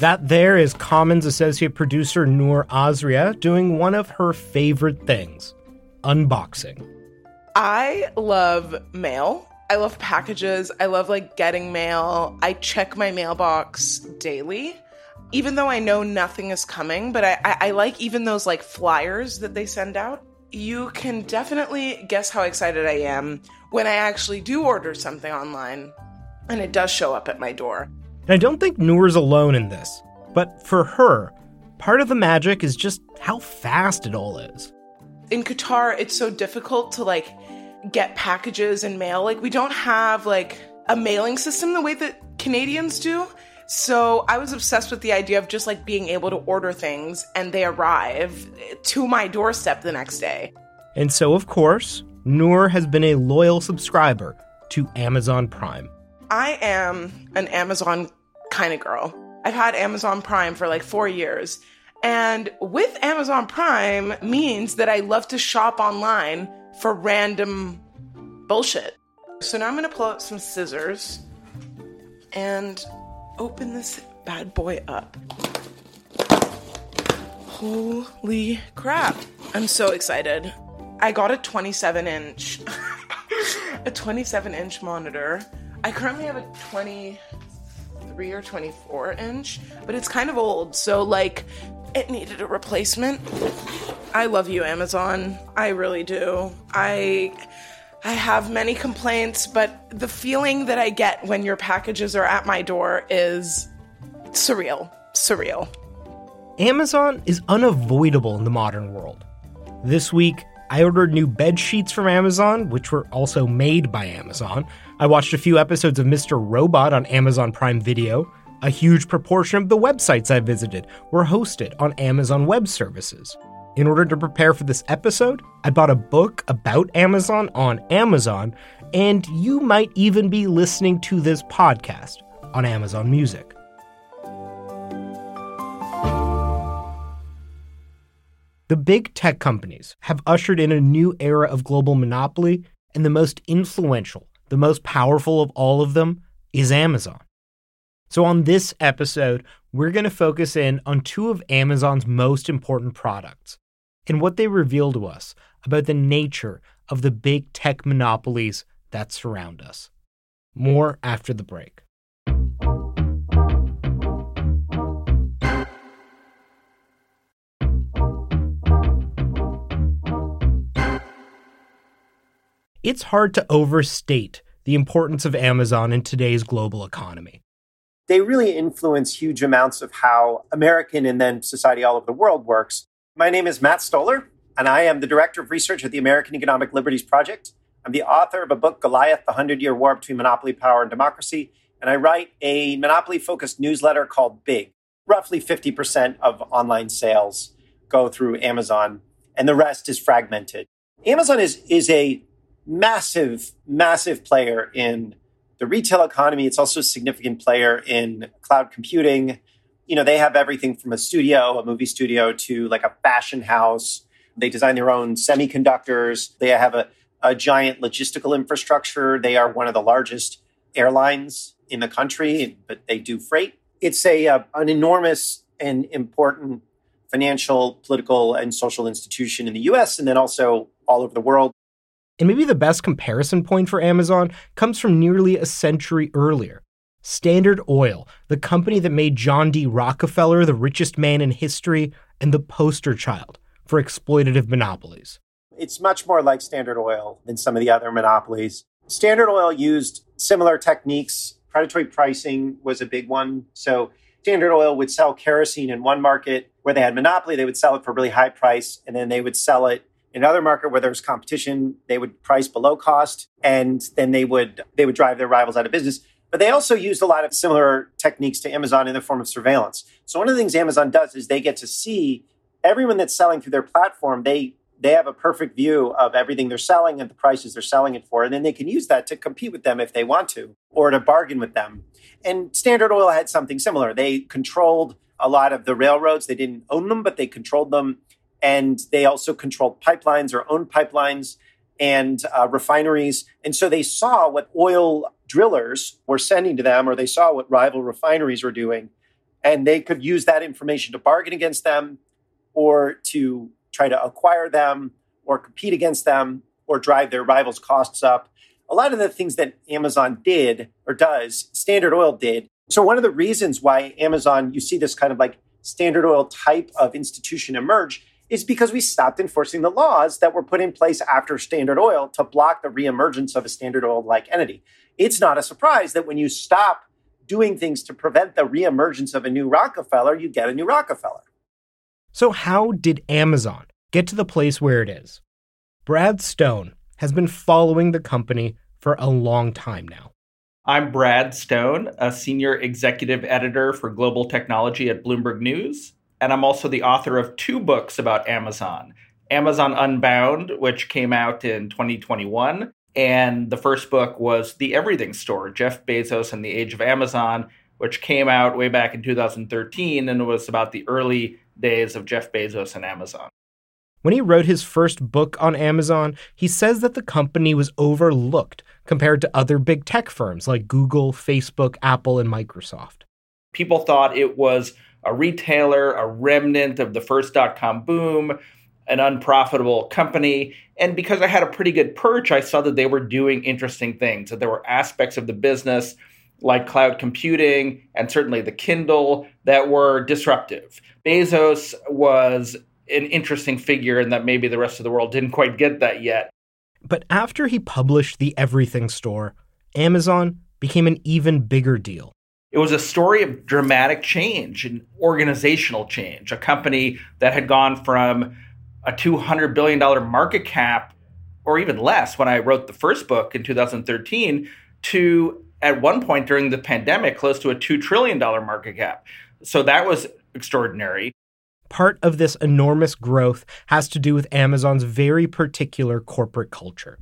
That there is Commons associate producer Noor Azria doing one of her favorite things unboxing. I love mail. I love packages. I love like getting mail. I check my mailbox daily. Even though I know nothing is coming, but I, I, I like even those like flyers that they send out. You can definitely guess how excited I am when I actually do order something online and it does show up at my door. And I don't think Noor's alone in this, but for her, part of the magic is just how fast it all is. In Qatar, it's so difficult to like get packages and mail. Like we don't have like a mailing system the way that Canadians do. So I was obsessed with the idea of just like being able to order things and they arrive to my doorstep the next day. And so, of course, Noor has been a loyal subscriber to Amazon Prime. I am an Amazon kind of girl. I've had Amazon Prime for like four years. And with Amazon Prime means that I love to shop online for random bullshit. So now I'm gonna pull out some scissors and open this bad boy up. Holy crap. I'm so excited. I got a 27 inch, a 27 inch monitor. I currently have a 23 or 24 inch, but it's kind of old, so like it needed a replacement. I love you, Amazon. I really do. I I have many complaints, but the feeling that I get when your packages are at my door is surreal. Surreal. Amazon is unavoidable in the modern world. This week, I ordered new bed sheets from Amazon, which were also made by Amazon. I watched a few episodes of Mr. Robot on Amazon Prime Video. A huge proportion of the websites I visited were hosted on Amazon Web Services. In order to prepare for this episode, I bought a book about Amazon on Amazon, and you might even be listening to this podcast on Amazon Music. The big tech companies have ushered in a new era of global monopoly, and the most influential, the most powerful of all of them is Amazon. So, on this episode, we're going to focus in on two of Amazon's most important products and what they reveal to us about the nature of the big tech monopolies that surround us. More after the break. It's hard to overstate the importance of Amazon in today's global economy. They really influence huge amounts of how American and then society all over the world works. My name is Matt Stoller, and I am the Director of Research at the American Economic Liberties Project. I'm the author of a book, Goliath, The Hundred Year War Between Monopoly Power and Democracy, and I write a monopoly focused newsletter called Big. Roughly 50% of online sales go through Amazon, and the rest is fragmented. Amazon is, is a massive, massive player in the retail economy. It's also a significant player in cloud computing. You know, they have everything from a studio, a movie studio, to like a fashion house. They design their own semiconductors. They have a, a giant logistical infrastructure. They are one of the largest airlines in the country, but they do freight. It's a uh, an enormous and important financial, political, and social institution in the US and then also all over the world. And maybe the best comparison point for Amazon comes from nearly a century earlier. Standard Oil, the company that made John D. Rockefeller the richest man in history and the poster child for exploitative monopolies. It's much more like Standard Oil than some of the other monopolies. Standard Oil used similar techniques. Predatory pricing was a big one. So Standard Oil would sell kerosene in one market where they had monopoly, they would sell it for a really high price, and then they would sell it in another market where there was competition. They would price below cost, and then they would they would drive their rivals out of business. But they also used a lot of similar techniques to Amazon in the form of surveillance. So one of the things Amazon does is they get to see everyone that's selling through their platform. They they have a perfect view of everything they're selling and the prices they're selling it for. And then they can use that to compete with them if they want to or to bargain with them. And Standard Oil had something similar. They controlled a lot of the railroads. They didn't own them, but they controlled them. And they also controlled pipelines or owned pipelines and uh, refineries. And so they saw what oil drillers were sending to them, or they saw what rival refineries were doing. And they could use that information to bargain against them or to try to acquire them or compete against them or drive their rivals' costs up. A lot of the things that Amazon did or does, Standard Oil did, so, one of the reasons why Amazon, you see this kind of like Standard Oil type of institution emerge is because we stopped enforcing the laws that were put in place after Standard Oil to block the reemergence of a Standard Oil like entity. It's not a surprise that when you stop doing things to prevent the reemergence of a new Rockefeller, you get a new Rockefeller. So, how did Amazon get to the place where it is? Brad Stone has been following the company for a long time now. I'm Brad Stone, a senior executive editor for global technology at Bloomberg News, and I'm also the author of two books about Amazon Amazon Unbound, which came out in 2021. And the first book was The Everything Store Jeff Bezos and the Age of Amazon, which came out way back in 2013 and it was about the early days of Jeff Bezos and Amazon. When he wrote his first book on Amazon, he says that the company was overlooked compared to other big tech firms like Google, Facebook, Apple, and Microsoft. People thought it was a retailer, a remnant of the first dot com boom, an unprofitable company. And because I had a pretty good perch, I saw that they were doing interesting things, that there were aspects of the business like cloud computing and certainly the Kindle that were disruptive. Bezos was an interesting figure and that maybe the rest of the world didn't quite get that yet. But after he published The Everything Store, Amazon became an even bigger deal. It was a story of dramatic change and organizational change. A company that had gone from a $200 billion market cap, or even less when I wrote the first book in 2013, to at one point during the pandemic, close to a $2 trillion market cap. So that was extraordinary. Part of this enormous growth has to do with Amazon's very particular corporate culture.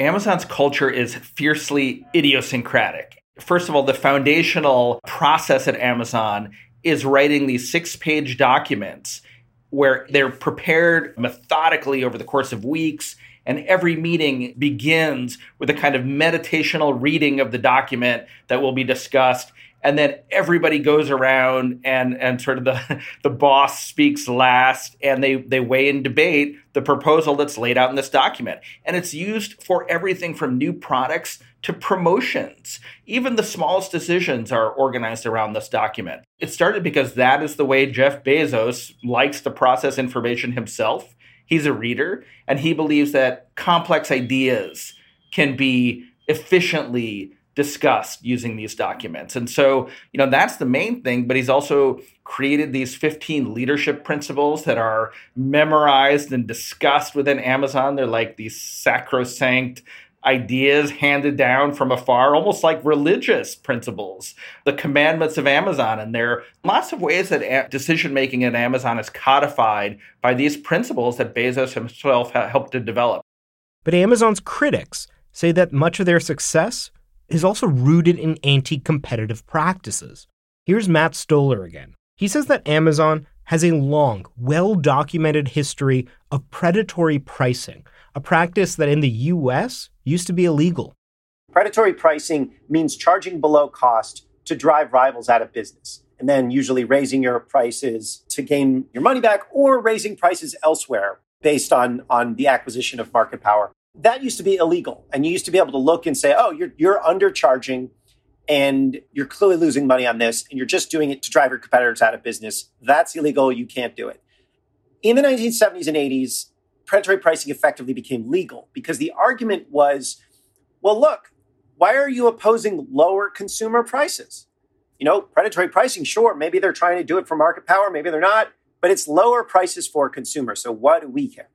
Amazon's culture is fiercely idiosyncratic. First of all, the foundational process at Amazon is writing these six page documents where they're prepared methodically over the course of weeks. And every meeting begins with a kind of meditational reading of the document that will be discussed and then everybody goes around and and sort of the the boss speaks last and they they weigh in debate the proposal that's laid out in this document and it's used for everything from new products to promotions even the smallest decisions are organized around this document it started because that is the way Jeff Bezos likes to process information himself he's a reader and he believes that complex ideas can be efficiently discussed using these documents. And so, you know, that's the main thing, but he's also created these 15 leadership principles that are memorized and discussed within Amazon. They're like these sacrosanct ideas handed down from afar, almost like religious principles, the commandments of Amazon. And there are lots of ways that decision making at Amazon is codified by these principles that Bezos himself helped to develop. But Amazon's critics say that much of their success is also rooted in anti competitive practices. Here's Matt Stoller again. He says that Amazon has a long, well documented history of predatory pricing, a practice that in the US used to be illegal. Predatory pricing means charging below cost to drive rivals out of business, and then usually raising your prices to gain your money back or raising prices elsewhere based on, on the acquisition of market power. That used to be illegal. And you used to be able to look and say, oh, you're, you're undercharging and you're clearly losing money on this, and you're just doing it to drive your competitors out of business. That's illegal. You can't do it. In the 1970s and 80s, predatory pricing effectively became legal because the argument was well, look, why are you opposing lower consumer prices? You know, predatory pricing, sure, maybe they're trying to do it for market power, maybe they're not, but it's lower prices for consumers. So what do we care?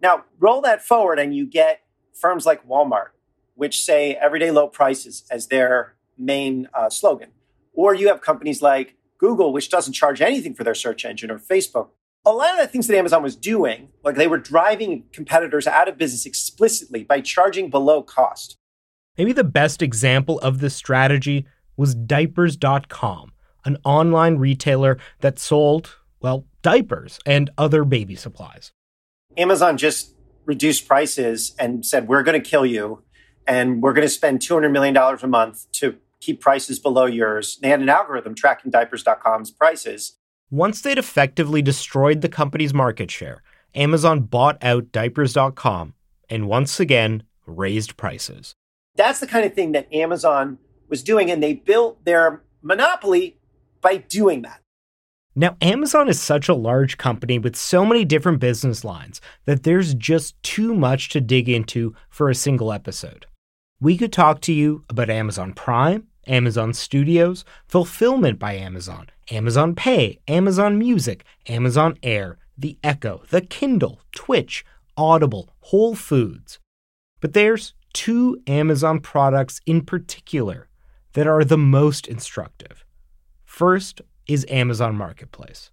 Now, roll that forward and you get firms like Walmart, which say everyday low prices as their main uh, slogan. Or you have companies like Google, which doesn't charge anything for their search engine, or Facebook. A lot of the things that Amazon was doing, like they were driving competitors out of business explicitly by charging below cost. Maybe the best example of this strategy was diapers.com, an online retailer that sold, well, diapers and other baby supplies. Amazon just reduced prices and said, We're going to kill you and we're going to spend $200 million a month to keep prices below yours. They had an algorithm tracking diapers.com's prices. Once they'd effectively destroyed the company's market share, Amazon bought out diapers.com and once again raised prices. That's the kind of thing that Amazon was doing, and they built their monopoly by doing that. Now, Amazon is such a large company with so many different business lines that there's just too much to dig into for a single episode. We could talk to you about Amazon Prime, Amazon Studios, Fulfillment by Amazon, Amazon Pay, Amazon Music, Amazon Air, The Echo, The Kindle, Twitch, Audible, Whole Foods. But there's two Amazon products in particular that are the most instructive. First is Amazon Marketplace.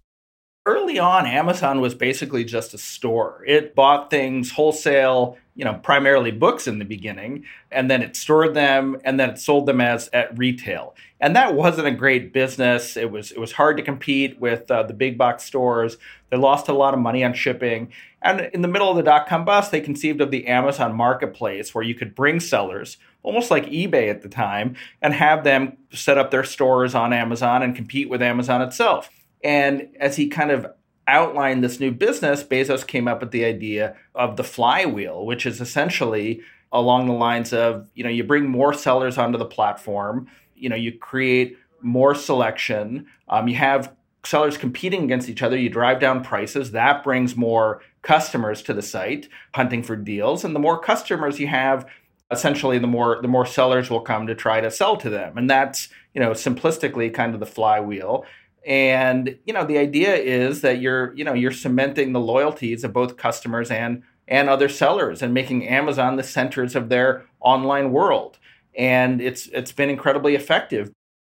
Early on, Amazon was basically just a store. It bought things wholesale, you know, primarily books in the beginning, and then it stored them and then it sold them as at retail. And that wasn't a great business. It was it was hard to compete with uh, the big box stores. They lost a lot of money on shipping. And in the middle of the dot com bust, they conceived of the Amazon marketplace where you could bring sellers, almost like eBay at the time, and have them set up their stores on Amazon and compete with Amazon itself. And as he kind of outlined this new business, Bezos came up with the idea of the flywheel, which is essentially along the lines of, you know, you bring more sellers onto the platform, you know, you create more selection, um, you have sellers competing against each other, you drive down prices, that brings more customers to the site hunting for deals, and the more customers you have, essentially the more the more sellers will come to try to sell to them. And that's, you know, simplistically kind of the flywheel. And, you know, the idea is that you're, you know, you're cementing the loyalties of both customers and and other sellers and making Amazon the centers of their online world. And it's it's been incredibly effective.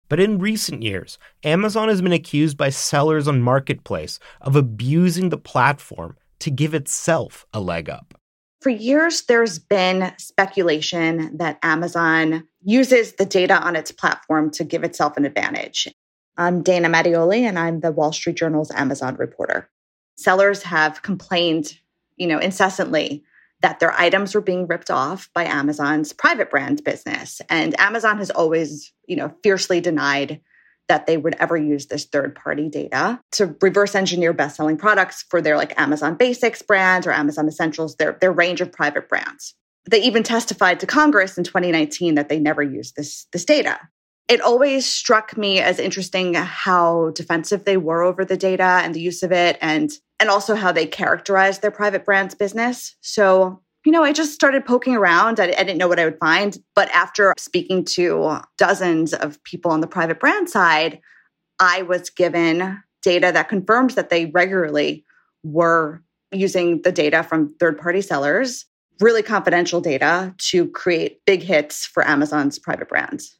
But in recent years, Amazon has been accused by sellers on Marketplace of abusing the platform to give itself a leg up. For years, there's been speculation that Amazon uses the data on its platform to give itself an advantage. I'm Dana Mattioli, and I'm the Wall Street Journal's Amazon reporter. Sellers have complained, you know, incessantly that their items were being ripped off by Amazon's private brand business. And Amazon has always, you know, fiercely denied that they would ever use this third party data to reverse engineer best selling products for their like Amazon Basics brand or Amazon Essentials, their, their range of private brands. They even testified to Congress in 2019 that they never used this, this data. It always struck me as interesting how defensive they were over the data and the use of it and and also how they characterized their private brands business. So you know, I just started poking around. I, didn't know what I would find. But after speaking to dozens of people on the private brand side, I was given data that confirmed that they regularly were using the data from third party sellers, really confidential data to create big hits for Amazon's private brands.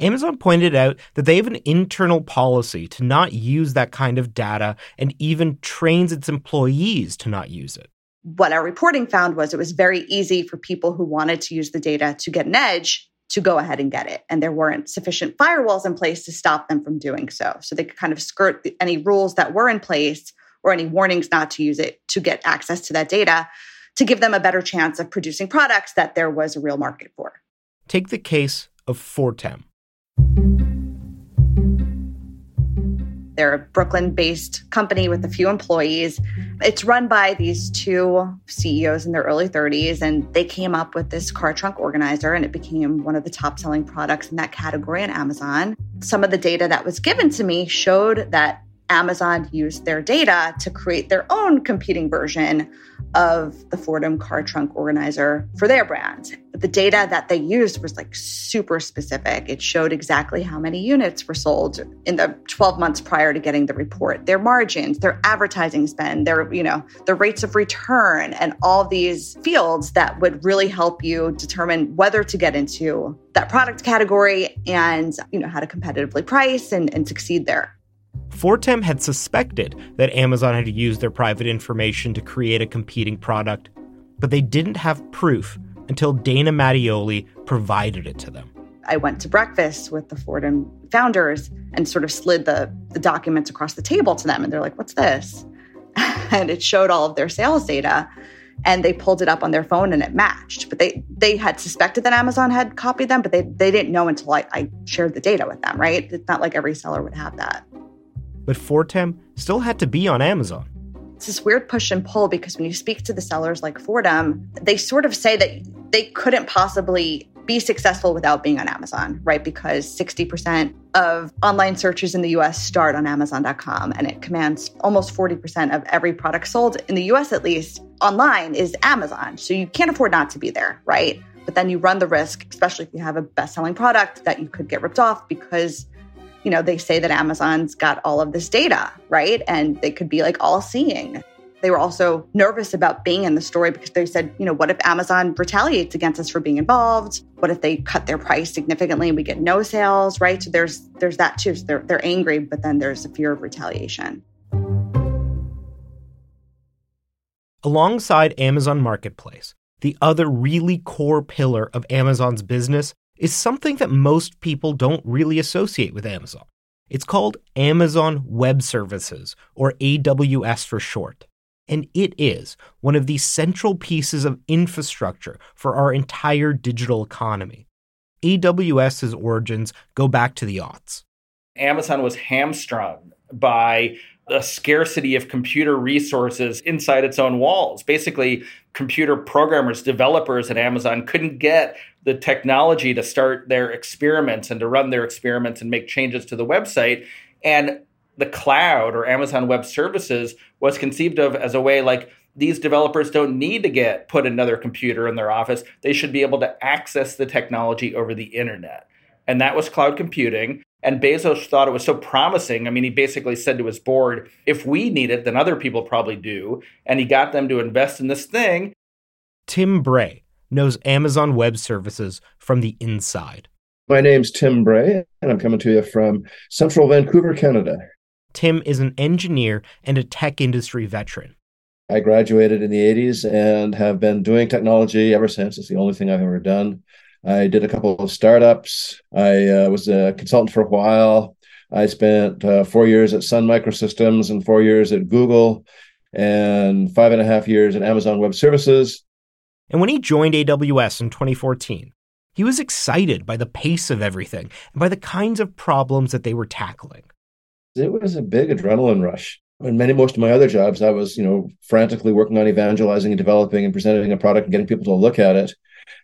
Amazon pointed out that they have an internal policy to not use that kind of data and even trains its employees to not use it what our reporting found was it was very easy for people who wanted to use the data to get an edge to go ahead and get it. And there weren't sufficient firewalls in place to stop them from doing so. So they could kind of skirt any rules that were in place or any warnings not to use it to get access to that data to give them a better chance of producing products that there was a real market for. Take the case of Fortem. They're a Brooklyn based company with a few employees. It's run by these two CEOs in their early 30s, and they came up with this car trunk organizer, and it became one of the top selling products in that category on Amazon. Some of the data that was given to me showed that Amazon used their data to create their own competing version of the Fortem car trunk organizer for their brand. But the data that they used was like super specific. It showed exactly how many units were sold in the 12 months prior to getting the report, their margins, their advertising spend, their, you know, the rates of return and all these fields that would really help you determine whether to get into that product category and, you know, how to competitively price and, and succeed there. Fortem had suspected that Amazon had used their private information to create a competing product, but they didn't have proof until Dana Mattioli provided it to them. I went to breakfast with the Fortem founders and sort of slid the, the documents across the table to them. And they're like, what's this? and it showed all of their sales data. And they pulled it up on their phone and it matched. But they they had suspected that Amazon had copied them, but they, they didn't know until I, I shared the data with them, right? It's not like every seller would have that but Fortem still had to be on Amazon. It's this weird push and pull because when you speak to the sellers like Fortem, they sort of say that they couldn't possibly be successful without being on Amazon, right? Because 60% of online searches in the US start on Amazon.com and it commands almost 40% of every product sold in the US, at least online, is Amazon. So you can't afford not to be there, right? But then you run the risk, especially if you have a best selling product, that you could get ripped off because you know, they say that Amazon's got all of this data, right? And they could be like all seeing. They were also nervous about being in the story because they said, you know, what if Amazon retaliates against us for being involved? What if they cut their price significantly and we get no sales, right? So there's there's that too. So they're they're angry, but then there's a fear of retaliation. Alongside Amazon Marketplace, the other really core pillar of Amazon's business is something that most people don't really associate with Amazon. It's called Amazon Web Services, or AWS for short. And it is one of the central pieces of infrastructure for our entire digital economy. AWS's origins go back to the aughts. Amazon was hamstrung by a scarcity of computer resources inside its own walls. Basically, computer programmers, developers at Amazon couldn't get the technology to start their experiments and to run their experiments and make changes to the website. And the cloud or Amazon Web Services was conceived of as a way like these developers don't need to get put another computer in their office. They should be able to access the technology over the internet. And that was cloud computing. And Bezos thought it was so promising. I mean, he basically said to his board, if we need it, then other people probably do. And he got them to invest in this thing. Tim Bray knows Amazon Web Services from the inside. My name's Tim Bray, and I'm coming to you from central Vancouver, Canada. Tim is an engineer and a tech industry veteran. I graduated in the 80s and have been doing technology ever since. It's the only thing I've ever done. I did a couple of startups. I uh, was a consultant for a while. I spent uh, four years at Sun Microsystems and four years at Google and five and a half years at Amazon Web Services. And when he joined AWS in 2014, he was excited by the pace of everything and by the kinds of problems that they were tackling. It was a big adrenaline rush. In many most of my other jobs, I was, you know, frantically working on evangelizing and developing and presenting a product and getting people to look at it.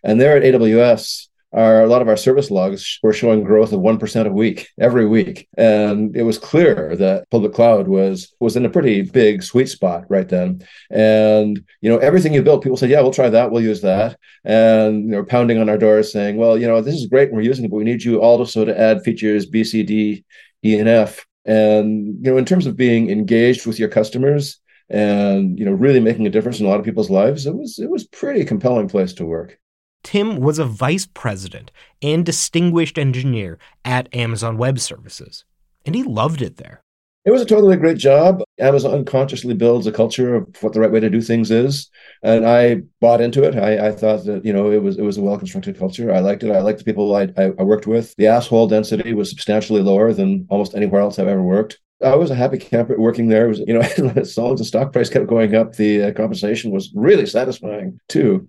And there at AWS, our, a lot of our service logs were showing growth of 1% a week every week. And it was clear that public cloud was was in a pretty big sweet spot right then. And you know everything you built people said yeah we'll try that. We'll use that. And know pounding on our doors saying well you know this is great. And we're using it but we need you also to add features b c d e and f. And you know in terms of being engaged with your customers and you know really making a difference in a lot of people's lives it was it was pretty compelling place to work Tim was a vice president and distinguished engineer at Amazon Web Services, and he loved it there. It was a totally great job. Amazon unconsciously builds a culture of what the right way to do things is, and I bought into it. I, I thought that you know it was it was a well constructed culture. I liked it. I liked the people I, I, worked with. The asshole density was substantially lower than almost anywhere else I've ever worked. I was a happy camper working there. It was, you know, as long as the stock price kept going up, the uh, compensation was really satisfying too.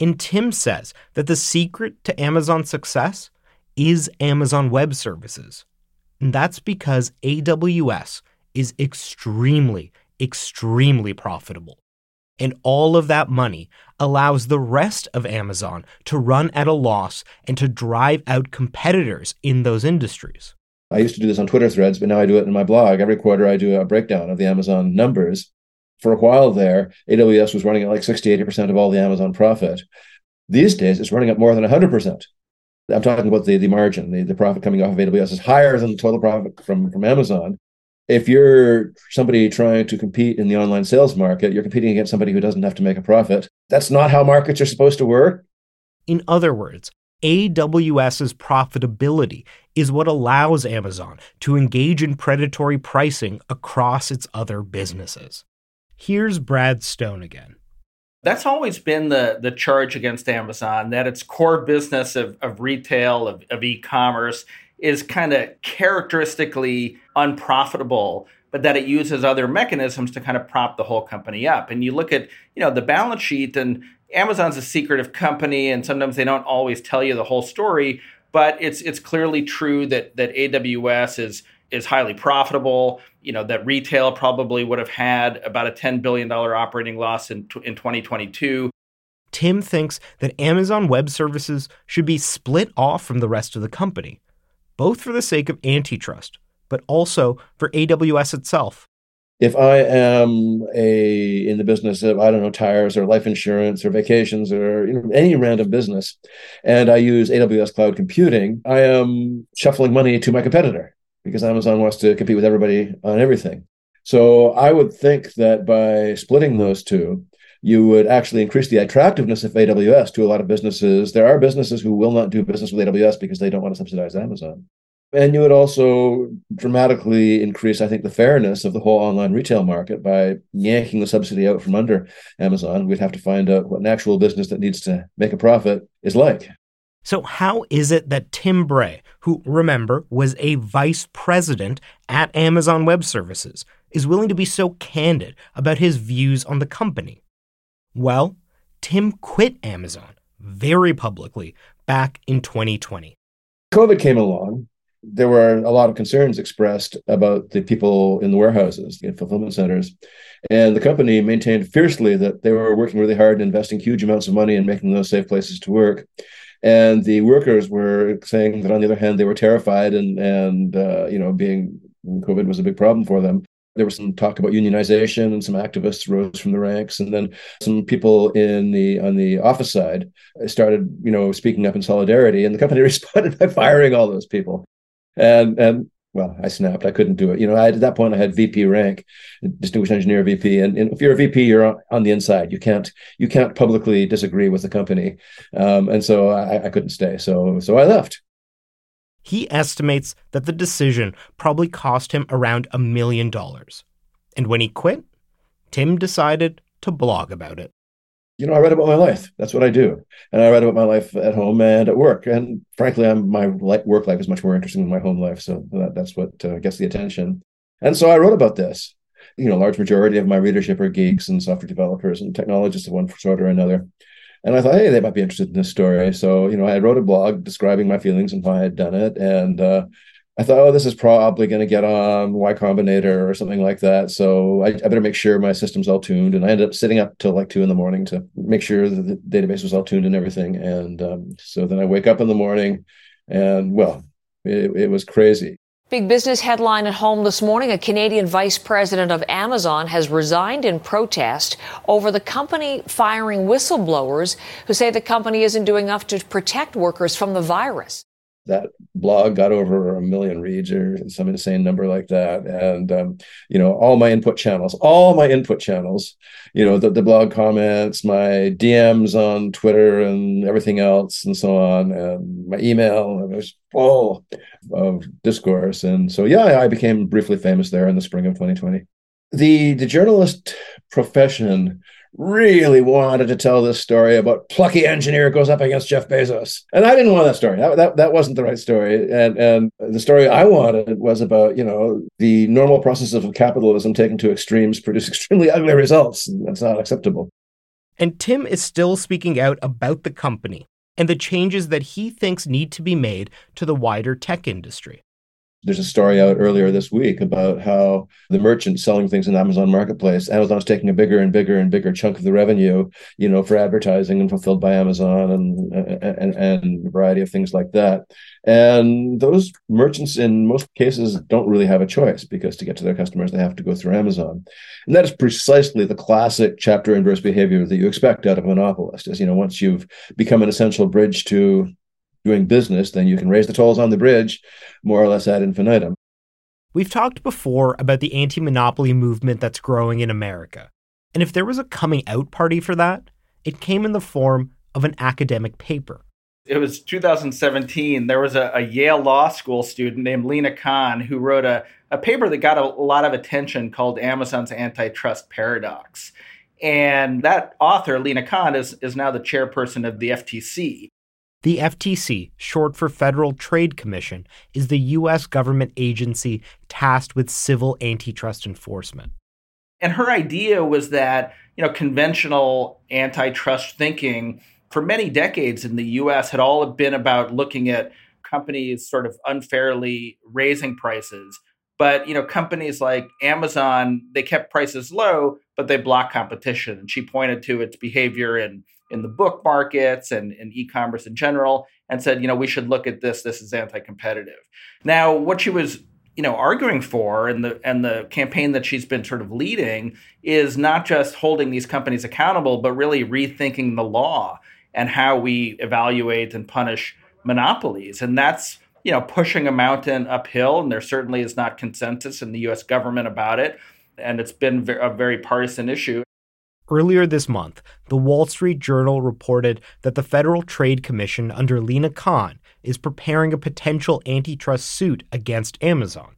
And Tim says that the secret to Amazon's success is Amazon Web Services. And that's because AWS is extremely, extremely profitable. And all of that money allows the rest of Amazon to run at a loss and to drive out competitors in those industries. I used to do this on Twitter threads, but now I do it in my blog. Every quarter, I do a breakdown of the Amazon numbers. For a while there, AWS was running at like 60, 80% of all the Amazon profit. These days, it's running at more than 100%. I'm talking about the, the margin, the, the profit coming off of AWS is higher than the total profit from, from Amazon if you're somebody trying to compete in the online sales market, you're competing against somebody who doesn't have to make a profit. That's not how markets are supposed to work. In other words, AWS's profitability is what allows Amazon to engage in predatory pricing across its other businesses. Here's Brad Stone again. That's always been the, the charge against Amazon that its core business of, of retail, of, of e commerce, is kind of characteristically unprofitable but that it uses other mechanisms to kind of prop the whole company up and you look at you know the balance sheet and amazon's a secretive company and sometimes they don't always tell you the whole story but it's it's clearly true that that aws is is highly profitable you know that retail probably would have had about a 10 billion dollar operating loss in in 2022 Tim thinks that Amazon Web Services should be split off from the rest of the company both for the sake of antitrust, but also for AWS itself. If I am a in the business of I don't know tires or life insurance or vacations or you know, any random business, and I use AWS cloud computing, I am shuffling money to my competitor because Amazon wants to compete with everybody on everything. So I would think that by splitting those two, you would actually increase the attractiveness of AWS to a lot of businesses. There are businesses who will not do business with AWS because they don't want to subsidize Amazon. And you would also dramatically increase, I think, the fairness of the whole online retail market by yanking the subsidy out from under Amazon. We'd have to find out what an actual business that needs to make a profit is like. So, how is it that Tim Bray, who, remember, was a vice president at Amazon Web Services, is willing to be so candid about his views on the company? Well, Tim quit Amazon very publicly back in 2020. COVID came along. There were a lot of concerns expressed about the people in the warehouses, the fulfillment centers. And the company maintained fiercely that they were working really hard and investing huge amounts of money in making those safe places to work. And the workers were saying that, on the other hand, they were terrified and, and uh, you know, being COVID was a big problem for them. There was some talk about unionization and some activists rose from the ranks. And then some people in the on the office side started you know speaking up in solidarity and the company responded by firing all those people. And and well i snapped. I couldn't do it. You know I, at that point i had vp rank distinguished engineer vp and, and if you're a vp you're on the inside. You can't you can't publicly disagree with the company. Um, and so I, I couldn't stay. So so i left. He estimates that the decision probably cost him around a million dollars. And when he quit, Tim decided to blog about it. You know, I write about my life. That's what I do, and I write about my life at home and at work. And frankly, I'm, my work life is much more interesting than my home life, so that, that's what uh, gets the attention. And so I wrote about this. You know, a large majority of my readership are geeks and software developers and technologists of one sort or another. And I thought, hey, they might be interested in this story. So, you know, I wrote a blog describing my feelings and why I had done it. And uh, I thought, oh, this is probably going to get on Y Combinator or something like that. So I, I, better make sure my system's all tuned. And I ended up sitting up till like two in the morning to make sure that the database was all tuned and everything. And um, so then I wake up in the morning and, well, it, it was crazy. Big business headline at home this morning. A Canadian vice president of Amazon has resigned in protest over the company firing whistleblowers who say the company isn't doing enough to protect workers from the virus that blog got over a million reads or some insane number like that. And um, you know all my input channels all my input channels you know the, the blog comments my dms on twitter and everything else and so on and my email it was full of discourse. And so yeah i became briefly famous there in the spring of 2020 the the journalist profession really wanted to tell this story about plucky engineer goes up against Jeff Bezos. And I didn't want that story. That, that, that wasn't the right story. And, and the story I wanted was about, you know, the normal process of capitalism taken to extremes produce extremely ugly results. And that's not acceptable. And Tim is still speaking out about the company and the changes that he thinks need to be made to the wider tech industry. There's a story out earlier this week about how the merchants selling things in the Amazon Marketplace, Amazon's taking a bigger and bigger and bigger chunk of the revenue, you know, for advertising and fulfilled by Amazon and and and a variety of things like that. And those merchants, in most cases, don't really have a choice because to get to their customers, they have to go through Amazon. And that is precisely the classic chapter inverse behavior that you expect out of a monopolist. Is you know, once you've become an essential bridge to doing business, then you can raise the tolls on the bridge more or less ad infinitum. We've talked before about the anti monopoly movement that's growing in America. And if there was a coming out party for that, it came in the form of an academic paper. It was 2017. There was a, a Yale Law School student named Lina Khan who wrote a, a paper that got a, a lot of attention called Amazon's Antitrust Paradox. And that author, Lina Khan, is, is now the chairperson of the FTC. The FTC, short for Federal Trade Commission, is the U.S. government agency tasked with civil antitrust enforcement. And her idea was that, you know, conventional antitrust thinking for many decades in the US had all been about looking at companies sort of unfairly raising prices. But, you know, companies like Amazon, they kept prices low, but they blocked competition. And she pointed to its behavior in in the book markets and in e-commerce in general and said, you know, we should look at this. This is anti-competitive. Now, what she was, you know, arguing for and the and the campaign that she's been sort of leading is not just holding these companies accountable, but really rethinking the law and how we evaluate and punish monopolies. And that's you know pushing a mountain uphill and there certainly is not consensus in the US government about it and it's been a very partisan issue Earlier this month, the Wall Street Journal reported that the Federal Trade Commission under Lina Khan is preparing a potential antitrust suit against Amazon.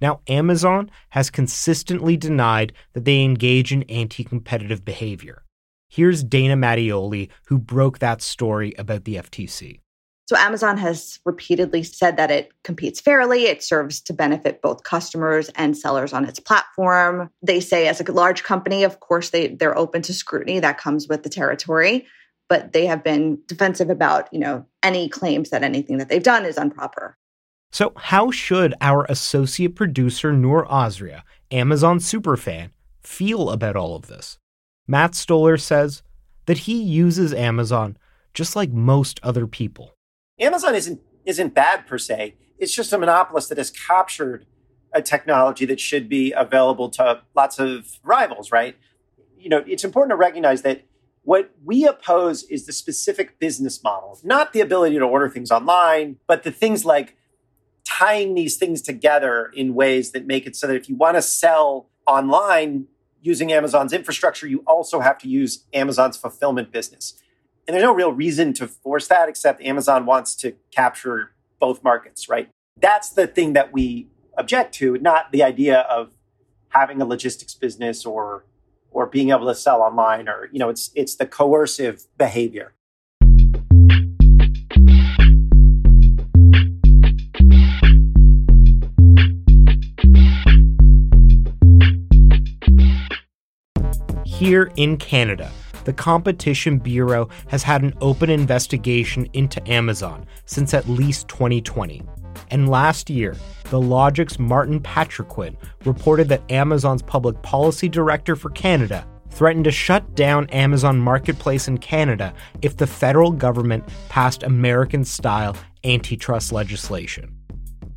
Now, Amazon has consistently denied that they engage in anti competitive behavior. Here's Dana Mattioli, who broke that story about the FTC. So Amazon has repeatedly said that it competes fairly. It serves to benefit both customers and sellers on its platform. They say as a large company, of course, they, they're open to scrutiny that comes with the territory, but they have been defensive about, you know, any claims that anything that they've done is improper. So how should our associate producer Noor Azria, Amazon superfan, feel about all of this? Matt Stoller says that he uses Amazon just like most other people. Amazon isn't isn't bad per se. It's just a monopolist that has captured a technology that should be available to lots of rivals, right? You know, it's important to recognize that what we oppose is the specific business model, not the ability to order things online, but the things like tying these things together in ways that make it so that if you want to sell online using Amazon's infrastructure, you also have to use Amazon's fulfillment business. And there's no real reason to force that except Amazon wants to capture both markets, right? That's the thing that we object to, not the idea of having a logistics business or or being able to sell online or you know it's it's the coercive behavior. Here in Canada, the Competition Bureau has had an open investigation into Amazon since at least 2020. And last year, the Logic's Martin Patriquin reported that Amazon's public policy director for Canada threatened to shut down Amazon Marketplace in Canada if the federal government passed American style antitrust legislation.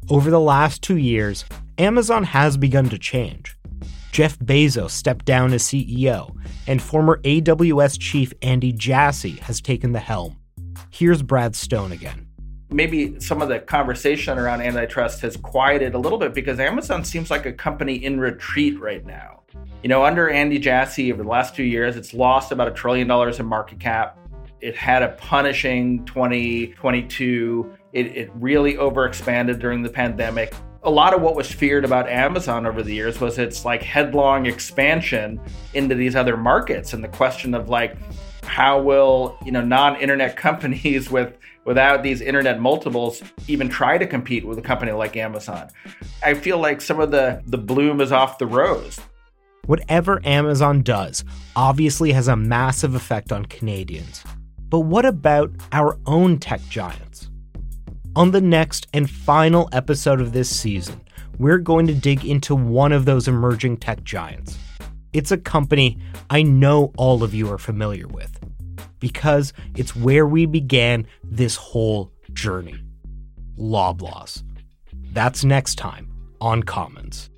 Over the last two years, Amazon has begun to change. Jeff Bezos stepped down as CEO, and former AWS chief Andy Jassy has taken the helm. Here's Brad Stone again. Maybe some of the conversation around antitrust has quieted a little bit because Amazon seems like a company in retreat right now. You know, under Andy Jassy over the last two years, it's lost about a trillion dollars in market cap. It had a punishing 2022. It, it really overexpanded during the pandemic a lot of what was feared about Amazon over the years was its like headlong expansion into these other markets and the question of like how will you know non-internet companies with without these internet multiples even try to compete with a company like Amazon. I feel like some of the the bloom is off the rose. Whatever Amazon does obviously has a massive effect on Canadians. But what about our own tech giants? On the next and final episode of this season, we're going to dig into one of those emerging tech giants. It's a company I know all of you are familiar with because it's where we began this whole journey. Loblaws. That's next time on Commons.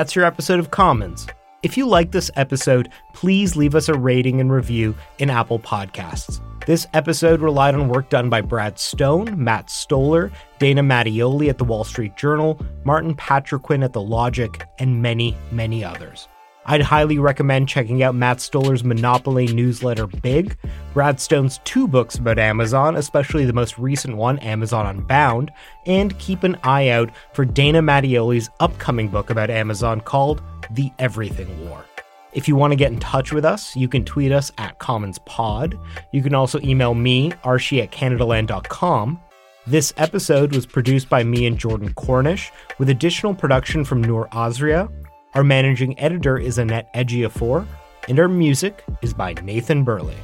That's your episode of Commons. If you like this episode, please leave us a rating and review in Apple Podcasts. This episode relied on work done by Brad Stone, Matt Stoller, Dana Mattioli at the Wall Street Journal, Martin Patriquin at The Logic, and many, many others. I'd highly recommend checking out Matt Stoller's Monopoly newsletter Big, Brad Stone's two books about Amazon, especially the most recent one, Amazon Unbound, and keep an eye out for Dana Mattioli's upcoming book about Amazon called The Everything War. If you want to get in touch with us, you can tweet us at CommonsPod. You can also email me, arshy at CanadaLand.com. This episode was produced by me and Jordan Cornish, with additional production from Noor Azrieh, our managing editor is Annette Ejiofor, and our music is by Nathan Burley.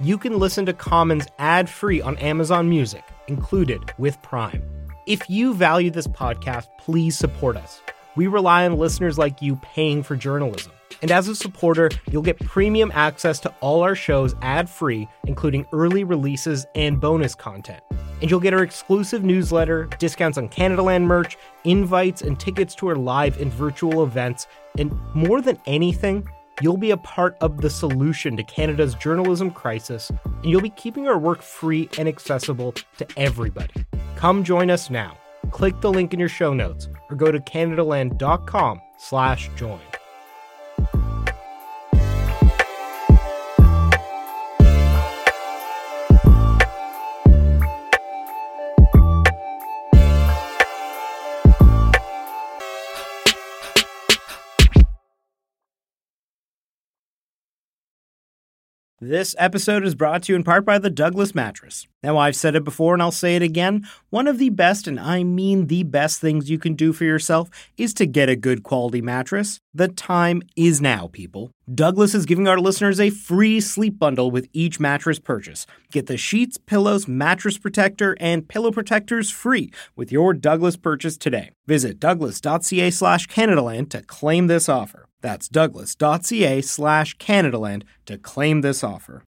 You can listen to Commons ad free on Amazon Music, included with Prime. If you value this podcast, please support us. We rely on listeners like you paying for journalism. And as a supporter, you'll get premium access to all our shows ad free, including early releases and bonus content and you'll get our exclusive newsletter, discounts on Canadaland merch, invites, and tickets to our live and virtual events. And more than anything, you'll be a part of the solution to Canada's journalism crisis, and you'll be keeping our work free and accessible to everybody. Come join us now. Click the link in your show notes or go to canadaland.com slash join. This episode is brought to you in part by the Douglas Mattress. Now, I've said it before and I'll say it again. One of the best, and I mean the best things you can do for yourself is to get a good quality mattress. The time is now, people. Douglas is giving our listeners a free sleep bundle with each mattress purchase. Get the sheets, pillows, mattress protector, and pillow protectors free with your Douglas purchase today. Visit douglas.ca slash Canadaland to claim this offer. That's douglas.ca slash Canadaland to claim this offer.